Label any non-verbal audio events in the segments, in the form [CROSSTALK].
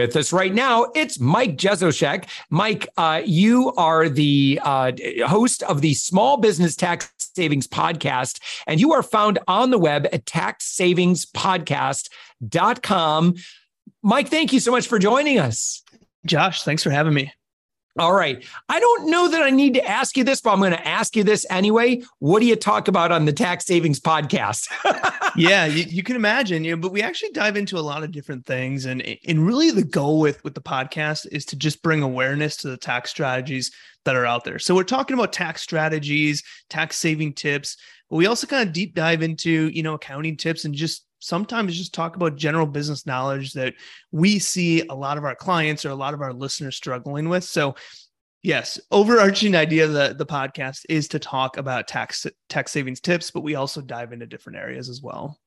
With us right now, it's Mike Jesowshek. Mike, uh, you are the uh, host of the Small Business Tax Savings Podcast, and you are found on the web at taxsavingspodcast.com. Mike, thank you so much for joining us. Josh, thanks for having me. All right. I don't know that I need to ask you this, but I'm going to ask you this anyway. What do you talk about on the tax savings podcast? [LAUGHS] yeah, you, you, can imagine, you know, but we actually dive into a lot of different things. And, and really the goal with, with the podcast is to just bring awareness to the tax strategies that are out there. So we're talking about tax strategies, tax saving tips, but we also kind of deep dive into, you know, accounting tips and just sometimes just talk about general business knowledge that we see a lot of our clients or a lot of our listeners struggling with. So, yes, overarching idea of the, the podcast is to talk about tax tax savings tips, but we also dive into different areas as well.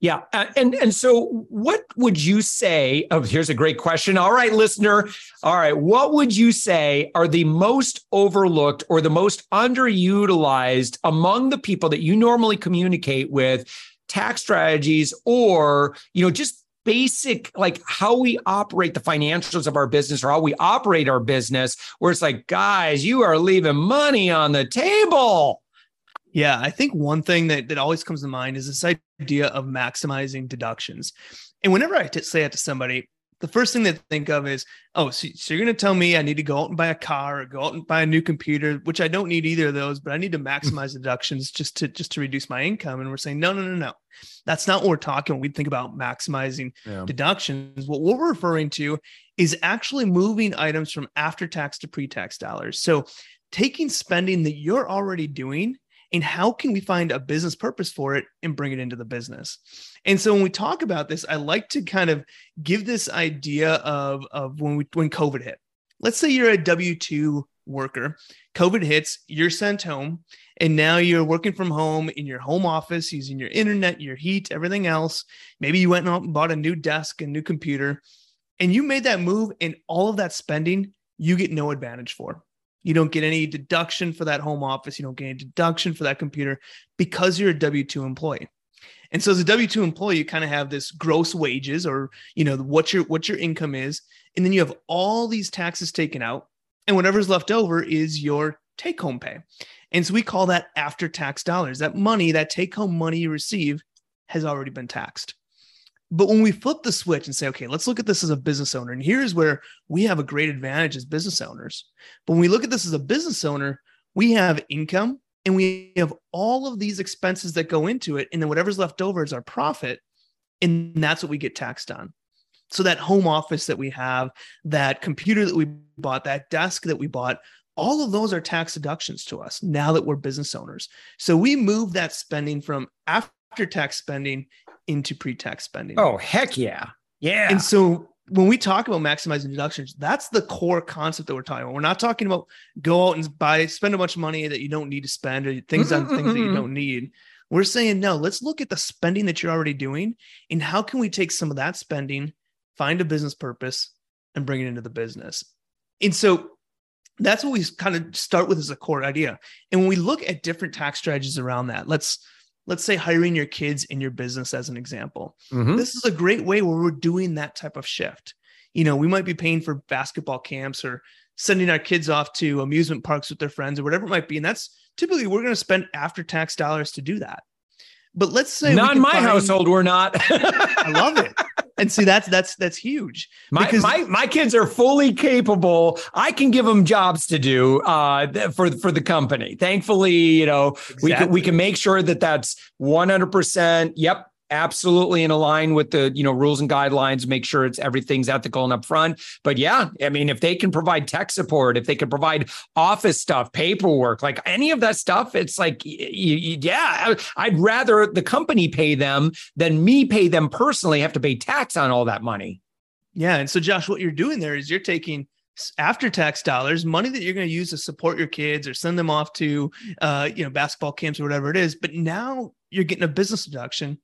Yeah, uh, and and so what would you say? Oh, here's a great question. All right, listener. All right, what would you say are the most overlooked or the most underutilized among the people that you normally communicate with tax strategies or you know just basic like how we operate the financials of our business or how we operate our business where it's like guys you are leaving money on the table. Yeah i think one thing that, that always comes to mind is this idea of maximizing deductions. And whenever i t- say it to somebody the first thing they think of is, oh, so, so you're going to tell me I need to go out and buy a car or go out and buy a new computer, which I don't need either of those, but I need to hmm. maximize deductions just to just to reduce my income. And we're saying, no, no, no, no. That's not what we're talking when we think about maximizing yeah. deductions. What we're referring to is actually moving items from after tax to pre-tax dollars. So taking spending that you're already doing and how can we find a business purpose for it and bring it into the business? And so when we talk about this i like to kind of give this idea of, of when we when covid hit. Let's say you're a w2 worker covid hits you're sent home and now you're working from home in your home office using your internet your heat everything else. Maybe you went and bought a new desk a new computer and you made that move and all of that spending you get no advantage for you don't get any deduction for that home office. You don't get any deduction for that computer because you're a W 2 employee. And so as a W-2 employee, you kind of have this gross wages or, you know, what your, what your income is. And then you have all these taxes taken out and whatever's left over is your take home pay. And so we call that after tax dollars. That money, that take home money you receive has already been taxed. But when we flip the switch and say, okay, let's look at this as a business owner, and here's where we have a great advantage as business owners. But when we look at this as a business owner, we have income and we have all of these expenses that go into it. And then whatever's left over is our profit. And that's what we get taxed on. So that home office that we have, that computer that we bought, that desk that we bought, all of those are tax deductions to us now that we're business owners. So we move that spending from after tax spending into pre-tax spending. Oh, heck yeah. Yeah. And so when we talk about maximizing deductions, that's the core concept that we're talking about. We're not talking about go out and buy, spend a bunch of money that you don't need to spend or things on things that you don't need. We're saying, no, let's look at the spending that you're already doing and how can we take some of that spending, find a business purpose, and bring it into the business. And so that's what we kind of start with as a core idea. And when we look at different tax strategies around that, let's let's say hiring your kids in your business as an example. Mm-hmm. This is a great way where we're doing that type of shift. You know, we might be paying for basketball camps or sending our kids off to amusement parks with their friends or whatever it might be. And that's typically we're going to spend after tax dollars to do that. But let's say not in my find, household, we're not. [LAUGHS] I love it. [LAUGHS] and see that's that's that's huge. My, because my my kids are fully capable. I can give them jobs to do uh, for for the company. Thankfully, you know, we can we can make sure that that's 100%. Yep, absolutely in line with the you know rules and guidelines make sure it's everything's ethical and upfront but yeah i mean if they can provide tech support if they can provide office stuff paperwork like any of that stuff it's like yeah i'd rather the company pay them than me pay them personally have to pay tax on all that money yeah and so josh what you're doing there is you're taking after tax dollars, money that you're going to use to support your kids or send them off to, uh, you know, basketball camps or whatever it is. But now you're getting a business deduction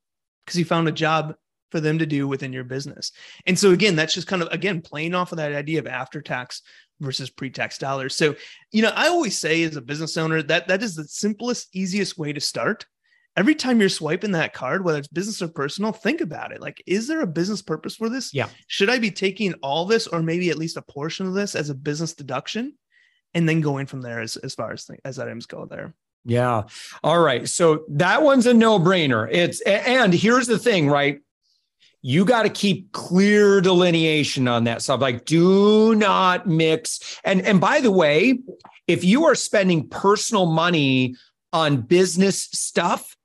because you found a job for them to do within your business. And so again, that's just kind of again playing off of that idea of after tax versus pre-tax dollars. So, you know, I always say as a business owner that that is the simplest easiest way to start. Every time you're swiping that card, whether it's business or personal, think about it. Like, is there a business purpose for this? Yeah. Should I be taking all this or maybe at least a portion of this as a business deduction and then going from there as, as far as, as items go there? Yeah. All right. So that one's a no brainer. It's, and here's the thing, right? You got to keep clear delineation on that stuff. Like, do not mix. And, and by the way, if you are spending personal money on business stuff,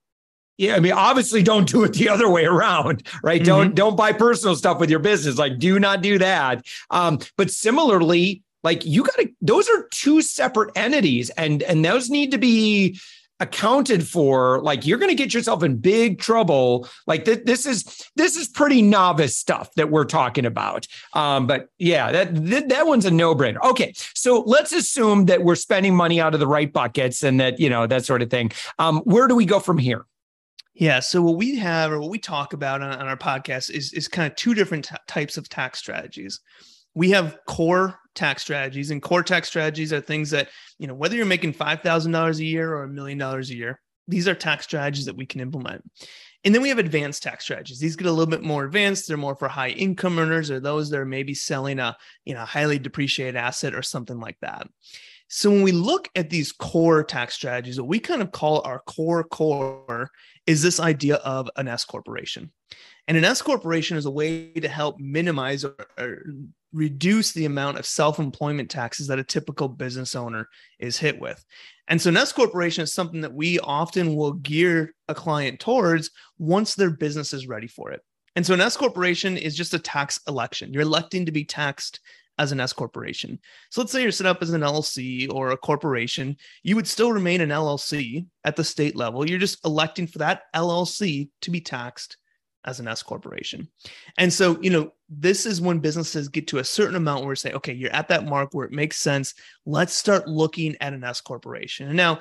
yeah, I mean, obviously don't do it the other way around, right? Mm-hmm. Don't don't buy personal stuff with your business. Like, do not do that. Um, but similarly, like you got to those are two separate entities and and those need to be accounted for. Like you're going to get yourself in big trouble. Like th- this is this is pretty novice stuff that we're talking about. Um but yeah that th- that one's a no-brainer. Okay so let's assume that we're spending money out of the right buckets and that you know that sort of thing. Um where do we go from here? Yeah. So what we have or what we talk about on, on our podcast is is kind of two different t- types of tax strategies. We have core tax strategies and core tax strategies are things that you know whether you're making $5000 a year or a million dollars a year these are tax strategies that we can implement. And then we have advanced tax strategies. These get a little bit more advanced. They're more for high income earners or those that are maybe selling a you know highly depreciated asset or something like that. So when we look at these core tax strategies what we kind of call our core core is this idea of an s corporation. And an S corporation is a way to help minimize or, or, reduce the amount of self-employment taxes that a typical business owner is hit with. And so S corporation is something that we often will gear a client towards once their business is ready for it. And so an S corporation is just a tax election. You're electing to be taxed as an S corporation. So let's say you're set up as an LLC or a corporation, you would still remain an LLC at the state level. You're just electing for that LLC to be taxed as an S corporation. And so, you know, this is when businesses get to a certain amount where say, okay, you're at that mark where it makes sense. Let's start looking at an S corporation. And now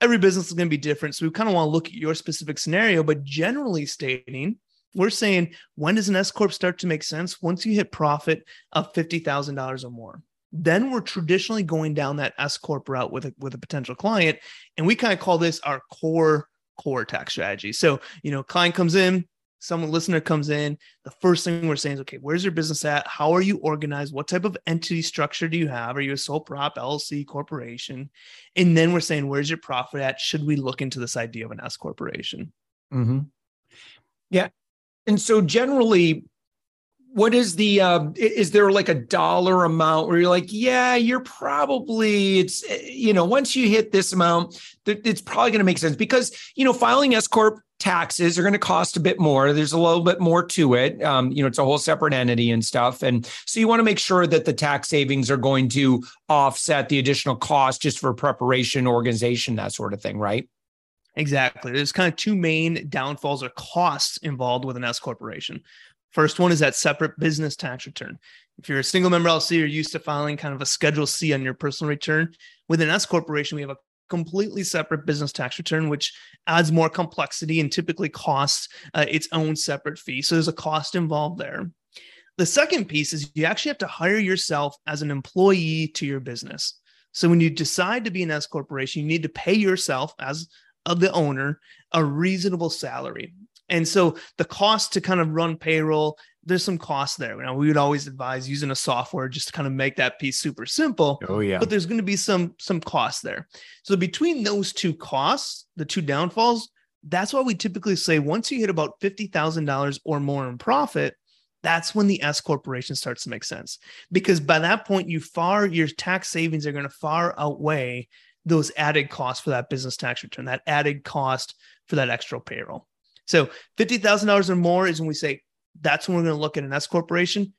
every business is going to be different. So we kind of want to look at your specific scenario, but generally stating, we're saying when does an S corp start to make sense? Once you hit profit of $50,000 or more. Then we're traditionally going down that S corp route with a, with a potential client. And we kind of call this our core core tax strategy. So, you know, client comes in, someone listener comes in, the first thing we're saying is, okay, where's your business at? How are you organized? What type of entity structure do you have? Are you a sole prop, LLC, corporation? And then we're saying, where's your profit at? Should we look into this idea of an S corporation? Mm-hmm. Yeah. And so generally, what is the uh, is there like a dollar amount where you're like yeah you're probably it's you know once you hit this amount it's probably going to make sense because you know filing s corp taxes are going to cost a bit more. There's a little bit more to it. Um, you know, it's a whole separate entity and stuff. And so you want to make sure that the tax savings are going to offset the additional cost just for preparation, organization, that sort of thing, right? Exactly. There's kind of two main downfalls or costs involved with an S corporation. First one is that separate business tax return. If you're a single member LLC, you're used to filing kind of a Schedule C on your personal return. With an S corporation, we have a completely separate business tax return, which adds more complexity and typically costs uh, its own separate fee. So there's a cost involved there. The second piece is you actually have to hire yourself as an employee to your business. So when you decide to be an S corporation, you need to pay yourself as of the owner a reasonable salary. And so the cost to kind of run payroll there's some cost there. You know, we would always advise using a software just to kind of make that piece super simple. Oh yeah. But there's going to be some some cost there. So between those two costs, the two downfalls, that's why we typically say once you hit about fifty thousand dollars or more in profit, that's when the S corporation starts to make sense because by that point, you far your tax savings are going to far outweigh those added costs for that business tax return, that added cost for that extra payroll. So $50,000 or more is when we say that's when we're going to look at an S corporation.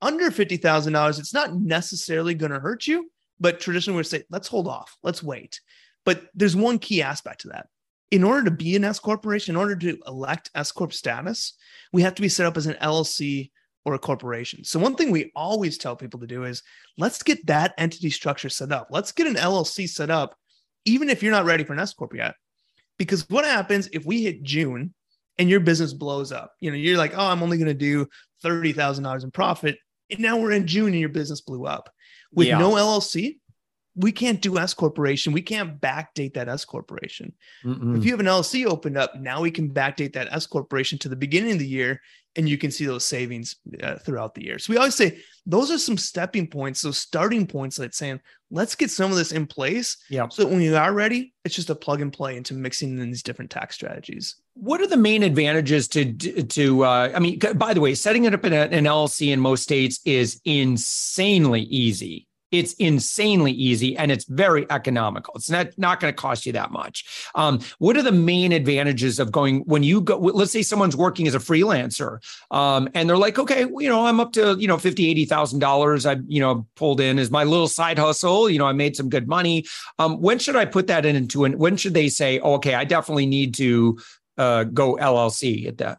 Under $50,000, it's not necessarily going to hurt you, but traditionally we say, let's hold off, let's wait. But there's one key aspect to that. In order to be an S corporation, in order to elect S corp status, we have to be set up as an LLC or a corporation. So one thing we always tell people to do is let's get that entity structure set up. Let's get an LLC set up, even if you're not ready for an S corp yet. Because what happens if we hit June and your business blows up? You know, you're like, oh, I'm only going to do thirty thousand dollars in profit, and now we're in June and your business blew up with yeah. no LLC we can't do S corporation. We can't backdate that S corporation. Mm-mm. If you have an LLC opened up, now we can backdate that S corporation to the beginning of the year, and you can see those savings uh, throughout the year. So we always say those are some stepping points, those starting points that saying let's get some of this in place. Yeah. So when you are ready, it's just a plug and play into mixing in these different tax strategies. What are the main advantages to to? Uh, I mean, by the way, setting it up in a, an LLC in most states is insanely easy it's insanely easy and it's very economical. It's not not going to cost you that much. Um, what are the main advantages of going when you go? Let's say someone's working as a freelancer, um, and they're like, okay, you know, I'm up to you know fifty, eighty thousand dollars. I you know pulled in as my little side hustle. You know, I made some good money. Um, when should I put that into an? When should they say, oh, okay, I definitely need to uh, go LLC at that?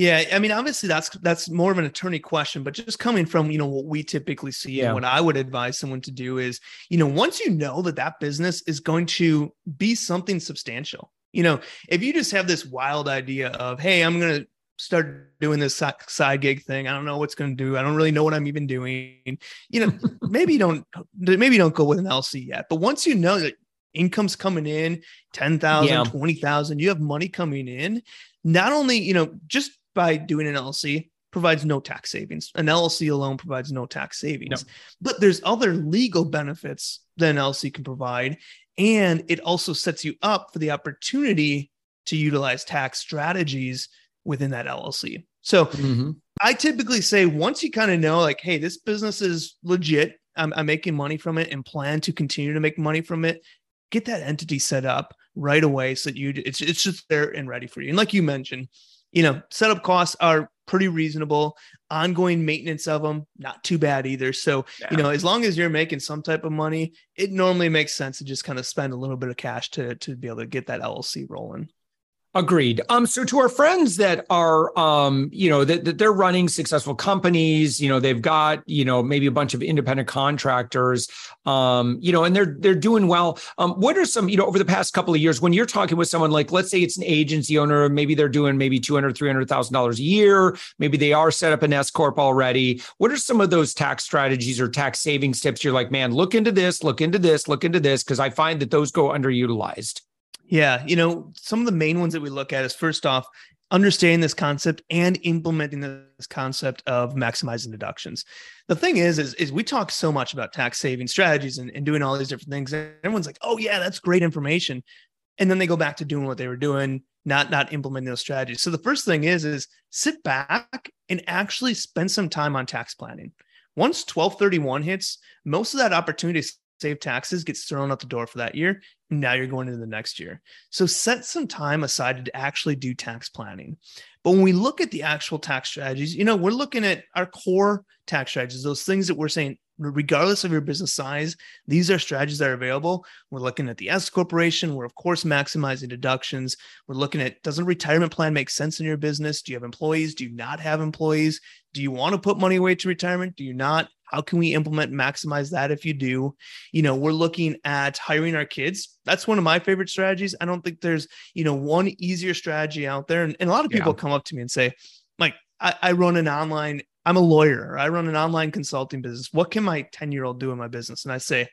Yeah, I mean, obviously that's that's more of an attorney question, but just coming from you know what we typically see yeah. and what I would advise someone to do is, you know, once you know that that business is going to be something substantial, you know, if you just have this wild idea of, hey, I'm going to start doing this side gig thing, I don't know what's going to do, I don't really know what I'm even doing, you know, [LAUGHS] maybe you don't maybe you don't go with an LLC yet, but once you know that income's coming in 10,000, yeah. 20,000, you have money coming in, not only, you know, just by doing an LLC provides no tax savings. An LLC alone provides no tax savings. No. But there's other legal benefits that an LLC can provide. And it also sets you up for the opportunity to utilize tax strategies within that LLC. So mm-hmm. I typically say once you kind of know, like, hey, this business is legit, I'm, I'm making money from it and plan to continue to make money from it, get that entity set up right away so that you it's it's just there and ready for you. And like you mentioned, you know, setup costs are pretty reasonable. Ongoing maintenance of them, not too bad either. So, yeah. you know, as long as you're making some type of money, it normally makes sense to just kind of spend a little bit of cash to to be able to get that LLC rolling. Agreed. Um, so to our friends that are, um, you know, that, that they're running successful companies, you know, they've got, you know, maybe a bunch of independent contractors, um, you know, and they're they're doing well. Um, what are some, you know, over the past couple of years, when you're talking with someone like, let's say it's an agency owner, maybe they're doing maybe two hundred, three hundred thousand dollars a year, maybe they are set up an S corp already. What are some of those tax strategies or tax savings tips? You're like, man, look into this, look into this, look into this, because I find that those go underutilized. Yeah, you know, some of the main ones that we look at is first off, understanding this concept and implementing this concept of maximizing deductions. The thing is, is, is we talk so much about tax saving strategies and, and doing all these different things. And everyone's like, oh yeah, that's great information. And then they go back to doing what they were doing, not not implementing those strategies. So the first thing is is sit back and actually spend some time on tax planning. Once 1231 hits, most of that opportunity save taxes gets thrown out the door for that year. Now you're going into the next year. So set some time aside to actually do tax planning. But when we look at the actual tax strategies, you know, we're looking at our core tax strategies, those things that we're saying, regardless of your business size, these are strategies that are available. We're looking at the S corporation. We're, of course, maximizing deductions. We're looking at does a retirement plan make sense in your business? Do you have employees? Do you not have employees? Do you want to put money away to retirement? Do you not? How can we implement maximize that if you do? You know, we're looking at hiring our kids. That's one of my favorite strategies. I don't think there's, you know, one easier strategy out there. And, and a lot of people yeah. come up to me and say, like, I, I run an online, I'm a lawyer, I run an online consulting business. What can my 10 year old do in my business? And I say,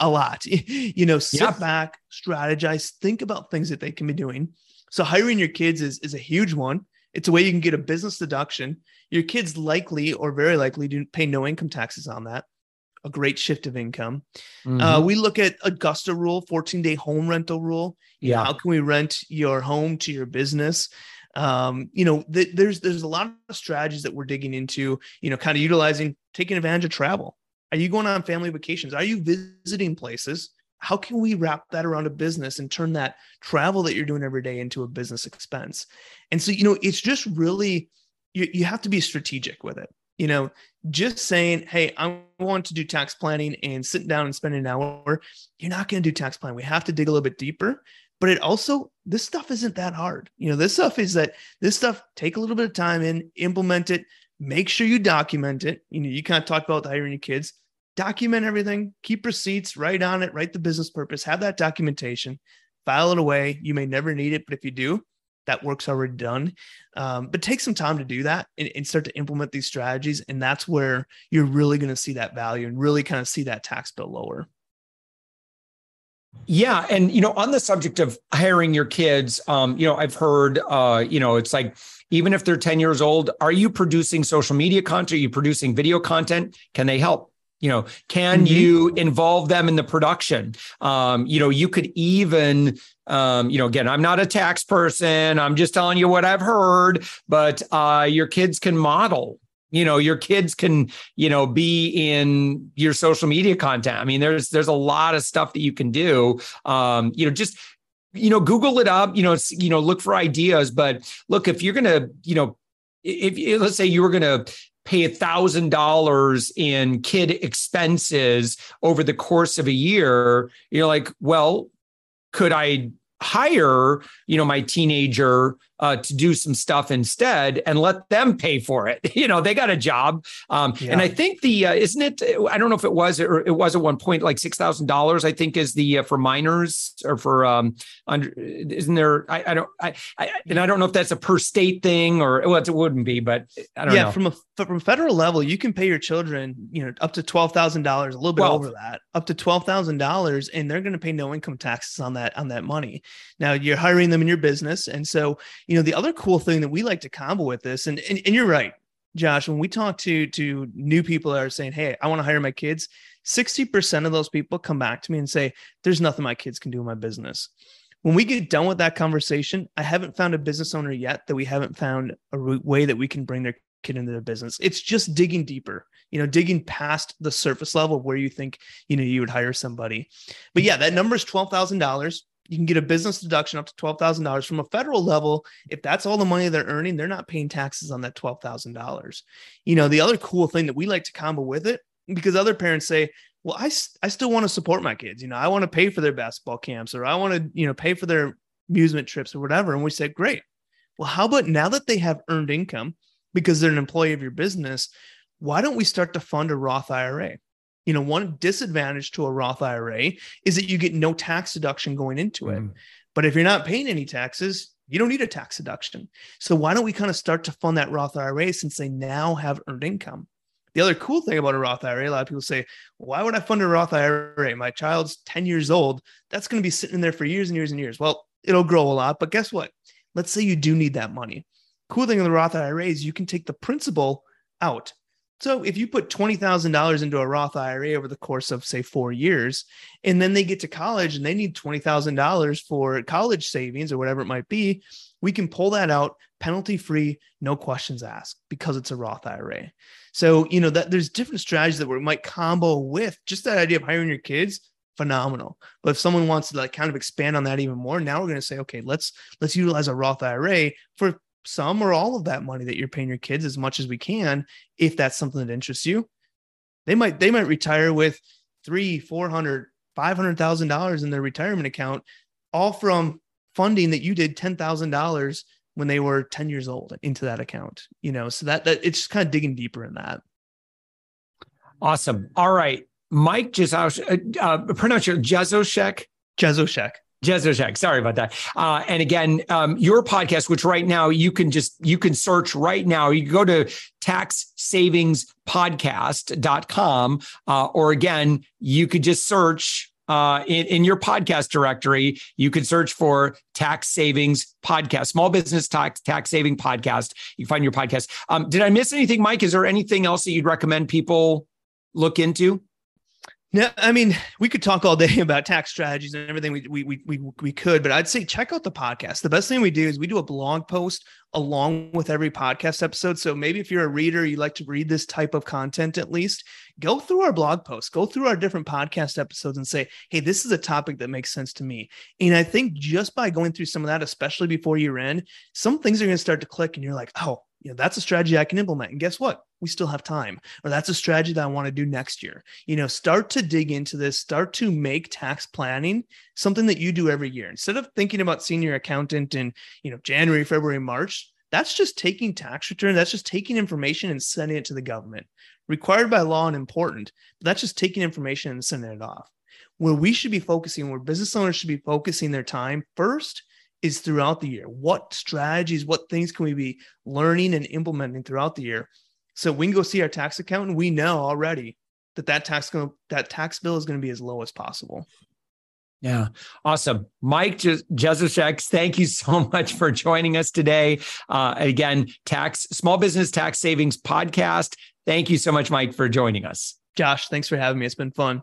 a lot. [LAUGHS] you know, sit yeah. back, strategize, think about things that they can be doing. So hiring your kids is, is a huge one. It's a way you can get a business deduction. Your kids likely or very likely do pay no income taxes on that. A great shift of income. Uh, mm-hmm. Uh, we look at Augusta rule, 14 day home rental rule. Yeah. How can we rent your home to your business? Um, you know, th- there's there's a lot of strategies that we're digging into. You know, kind of utilizing taking advantage of travel. Are you going on family vacations? Are you visiting places? How can we wrap that around a business and turn that travel that you're doing every day into a business expense? And so, you know, it's just really you, you have to be strategic with it you know, just saying, hey, I want to do tax planning and sitting down and spending an hour, you're not going to do tax planning. We have to dig a little bit deeper. But it also, this stuff isn't that hard. You know, this stuff is that this stuff take a little bit of time in, implement it, make sure you document it. You know, you kind of talk about hiring your kids, document everything, keep receipts, write on it, write the business purpose, have that documentation, file it away. You may never need it, but if you do, that work's already done. Um, but take some time to do that and, and, start to implement these strategies. And that's where you're really going to see that value and really kind of see that tax bill lower. Yeah, and you know, on the subject of hiring your kids, um, you know, I've heard, uh, you know, it's like even if they're ten years old, are you producing social media content? Are you producing video content? Can they help? You know, can mm-hmm. you involve them in the production? Um, you know, you could even, um, you know, again, I'm not a tax person. I'm just telling you what I've heard, but uh, your kids can model. You know, your kids can, you know, be in your social media content. I mean, there's there's a lot of stuff that you can do. Um, you know, just you know, Google it up. You know, you know, look for ideas. But look, if you're gonna, you know, if let's say you were going to pay a thousand dollars in kid expenses over the course of a year you're like well could i hire you know my teenager uh, to do some stuff instead and let them pay for it. [LAUGHS] You know, they got a job. Um, yeah. And I think the, uh, isn't it, I don't know if it was, or it was at one point like $6,000, I think is the, uh, for minors or for, um, under, isn't there, I, I don't, I, I, and I don't know if that's a per state thing or well, it wouldn't be, but I don't yeah, know. from a, from federal level, you can pay your children, you know, up to $12,000, a little bit 12. over that, up to $12,000 and they're going to pay no income taxes on that, on that money. Now you're hiring them in your business. And so, you know, the other cool thing that we like to combo with this, and, and, and you're right, Josh, when we talk to to new people that are saying, Hey, I want to hire my kids, 60% of those people come back to me and say, There's nothing my kids can do in my business. When we get done with that conversation, I haven't found a business owner yet that we haven't found a way that we can bring their kid into their business. It's just digging deeper, you know, digging past the surface level of where you think, you know, you would hire somebody. But yeah, that number is $12,000 you can get a business deduction up to $12,000 from a federal level. If that's all the money they're earning, they're not paying taxes on that $12,000. You know, the other cool thing that we like to combo with it, because other parents say, well, I, I still want to support my kids. You know, I want to pay for their basketball camps or I want to, you know, pay for their amusement trips or whatever. And we said, great. Well, how about now that they have earned income because they're an employee of your business, why don't we start to fund a Roth IRA? You know, one disadvantage to a Roth IRA is that you get no tax deduction going into it. Mm. But if you're not paying any taxes, you don't need a tax deduction. So why don't we kind of start to fund that Roth IRA since they now have earned income? The other cool thing about a Roth IRA, a lot of people say, why would I fund a Roth IRA? My child's 10 years old. That's going to be sitting there for years and years and years. Well, it'll grow a lot, but guess what? Let's say you do need that money. Cool thing in the Roth IRA is you can take the principal out. So if you put $20,000 into a Roth IRA over the course of say 4 years and then they get to college and they need $20,000 for college savings or whatever it might be, we can pull that out penalty free, no questions asked because it's a Roth IRA. So, you know, that there's different strategies that we might combo with just that idea of hiring your kids phenomenal. But if someone wants to like kind of expand on that even more, now we're going to say, okay, let's let's utilize a Roth IRA for some or all of that money that you're paying your kids as much as we can if that's something that interests you. They might they might retire with three four hundred five hundred thousand dollars in their retirement account all from funding that you did ten thousand dollars when they were 10 years old into that account you know? So that, that it's just kind of digging deeper in that. Awesome. All right. Mike just uh, uh, pronounce your jazoshek jazoshek Jesowshek, sorry about that. Uh, and again, um, your podcast, which right now you can just you can search right now. You can go to taxsavingspodcast.com, uh, or again, you could just search uh, in, in your podcast directory. You could search for tax savings podcast, small business tax tax saving podcast. You find your podcast. Um, did I miss anything, Mike? Is there anything else that you'd recommend people look into? No, I mean, we could talk all day [LAUGHS] about tax strategies and everything we, we, we, we, we could, but I'd say check out the podcast. The best thing we do is we do a blog post along with every podcast episode. So maybe if you're a reader, you like to read this type of content at least, go through our blog posts, go through our different podcast episodes and say, hey, this is a topic that makes sense to me. And I think just by going through some of that, especially before year end, some things are going to start to click and you're like, oh, you know, that's a strategy I can implement. And guess what? We still have time. Or that's a strategy that I want to do next year. You know, start to dig into this, start to make tax planning something that you do every year. Instead of thinking about senior accountant in, you know, January, February, March, that's just taking tax return. That's just taking information and sending it to the government. Required by law and important, but that's just taking information and sending it off. Where we should be focusing, where business owners should be focusing their time first is throughout the year. What strategies, what things can we be learning and implementing throughout the year? So we can go see our tax accountant. We know already that that tax that tax bill is going to be as low as possible. Yeah, awesome. Mike Jezusek, thank you so [LAUGHS] much for joining us today. Uh, again, tax small business tax savings podcast. Thank you so much, Mike, for joining us. Josh, thanks for having me. It's been fun.